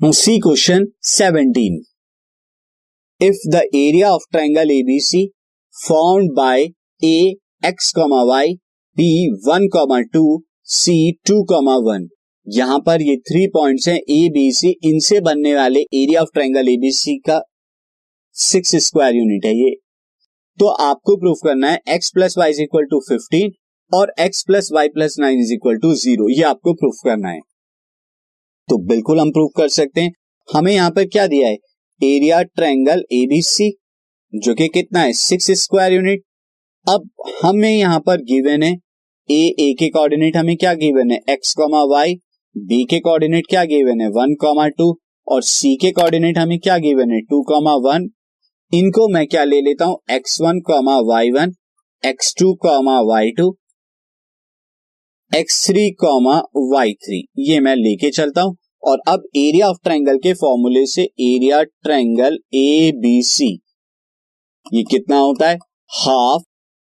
See question seventeen if the area of triangle ABC formed by A x comma y B one comma two C two comma one यहाँ पर ये three points हैं ए B सी इनसे बनने वाले area of triangle ABC का six square unit है ये। तो आपको प्रूफ करना है x plus y is equal to fifteen और x plus y plus nine is equal to zero आपको प्रूफ करना है। तो बिल्कुल हम प्रूव कर सकते हैं। हमें यहाँ पर क्या दिया है? एरिया ट्रायंगल एबीसी जो कि कितना है? सिक्स स्क्वायर यूनिट अब हमें यहाँ पर गिवन है ए ए के कोऑर्डिनेट हमें क्या गिवन है? एक्स कॉमा वाई बी के कोऑर्डिनेट क्या गिवन है? वन कॉमा टू और सी के कोऑर्डिनेट हमें क्या गिवन है? टू कॉमा वन इनको मैं क्या ले लेता हूँ? X one comma y one x two comma y two x three comma y three ये मैं लेके चलता हूँ। और अब एरिया ऑफ़ ट्रायंगल के फॉर्मूले से area triangle A B C ये कितना होता है? Half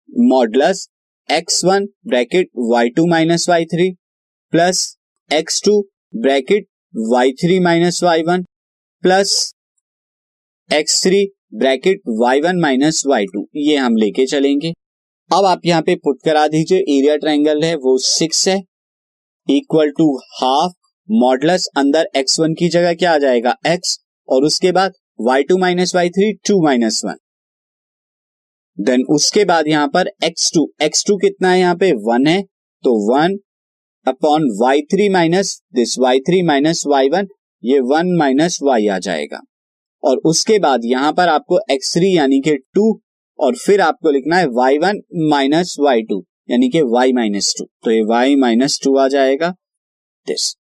modulus x one bracket y two minus y three plus x two bracket y three minus y one plus x three bracket y one minus y two ये हम लेके चलेंगे। अब आप यहाँ पे पुट करा दीजिए एरिया ट्रायंगल है, वो सिक्स है इक्वल टू हाफ़ मॉडलस अंदर एक्स वन की जगह क्या आ जाएगा? एक्स और उसके बाद y two minus y three two minus one then उसके बाद यहाँ पर एक्स टू एक्स टू कितना है यहाँ पे? वन है। तो one upon y three minus this y three minus y one ये वन माइनस वाई आ जाएगा। और उसके बाद यहाँ पर आपको एक्स थ्री यानी कि टू और फिर आपको लिखना है y one minus y two यानी कि वाई माइनस टू तो ये वाई माइनस टू आ जाएगा। दिस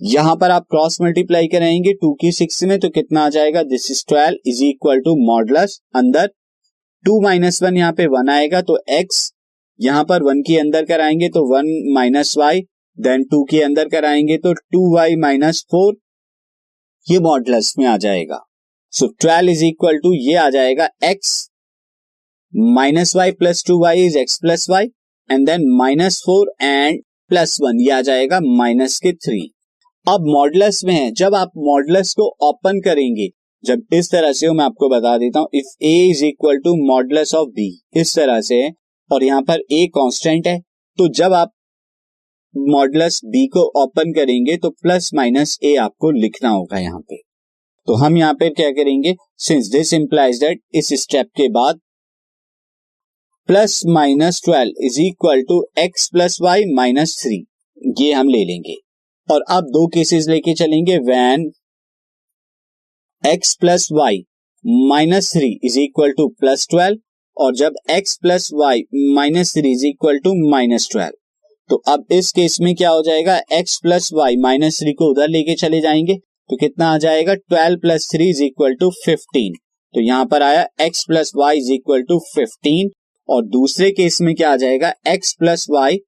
यहाँ पर आप क्रॉस मल्टीप्लाई करेंगे टू की सिक्स में तो कितना आ जाएगा? This is twelve is equal to modulus अंदर टू माइनस वन यहाँ पे वन आएगा तो एक्स यहाँ पर वन के अंदर कराएँगे तो one minus y then two के अंदर कराएँगे तो टू वाई माइनस फोर ये मॉडलस में आ जाएगा। So twelve is equal to ये आ जाएगा x minus y plus two y is x plus y and then minus four and plus one ये आ जाएगा माइनस के थ्री अब मॉडलस में है। जब आप मॉडलस को ओपन करेंगे, जब इस तरह से हो मैं आपको बता देता हूँ if A is equal to modulus of B इस तरह से है, और यहाँ पर ए कांस्टेंट है तो जब आप मॉडलस बी को ओपन करेंगे तो प्लस माइनस ए आपको लिखना होगा यहाँ पे। तो हम यहाँ पे क्या करेंगे सिंस दिस इंप्लाइज दैट इस स्टेप के बाद plus minus twelve is equal to x plus y minus three ये हम ले लेंगे। और अब दो केसेस लेके चलेंगे when x plus y minus three is equal to plus twelve और जब x plus y minus three is equal to minus twelve तो अब इस केस में क्या हो जाएगा? X plus y minus three को उधर लेके चले जाएँगे तो कितना आ जाएगा? Twelve plus three is equal to fifteen तो यहाँ पर आया x plus y is equal to fifteen और दूसरे केस में क्या आ जाएगा? X plus y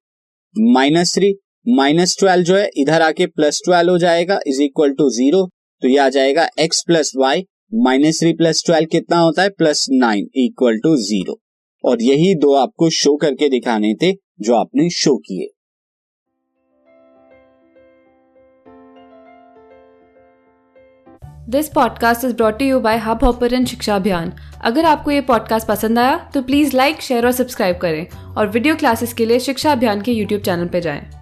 minus three minus twelve जो है, इधर आके प्लस ट्वेल्व हो जाएगा, इज़ इक्वल टू ज़ीरो तो ये आ जाएगा x plus y minus three plus twelve कितना होता है? Plus nine equal to zero. और यही दो आपको शो करके दिखाने थे, जो आपने शो किए। This podcast is brought you by Hubhopper शिक्षा अभियान अगर आपको ये पॉडकास्ट पसंद आया तो प्लीज़ लाइक शेयर और सब्सक्राइब करें। और वीडियो क्लासेस के लिए शिक्षा अभियान के यूट्यूब चैनल पर जाएँ।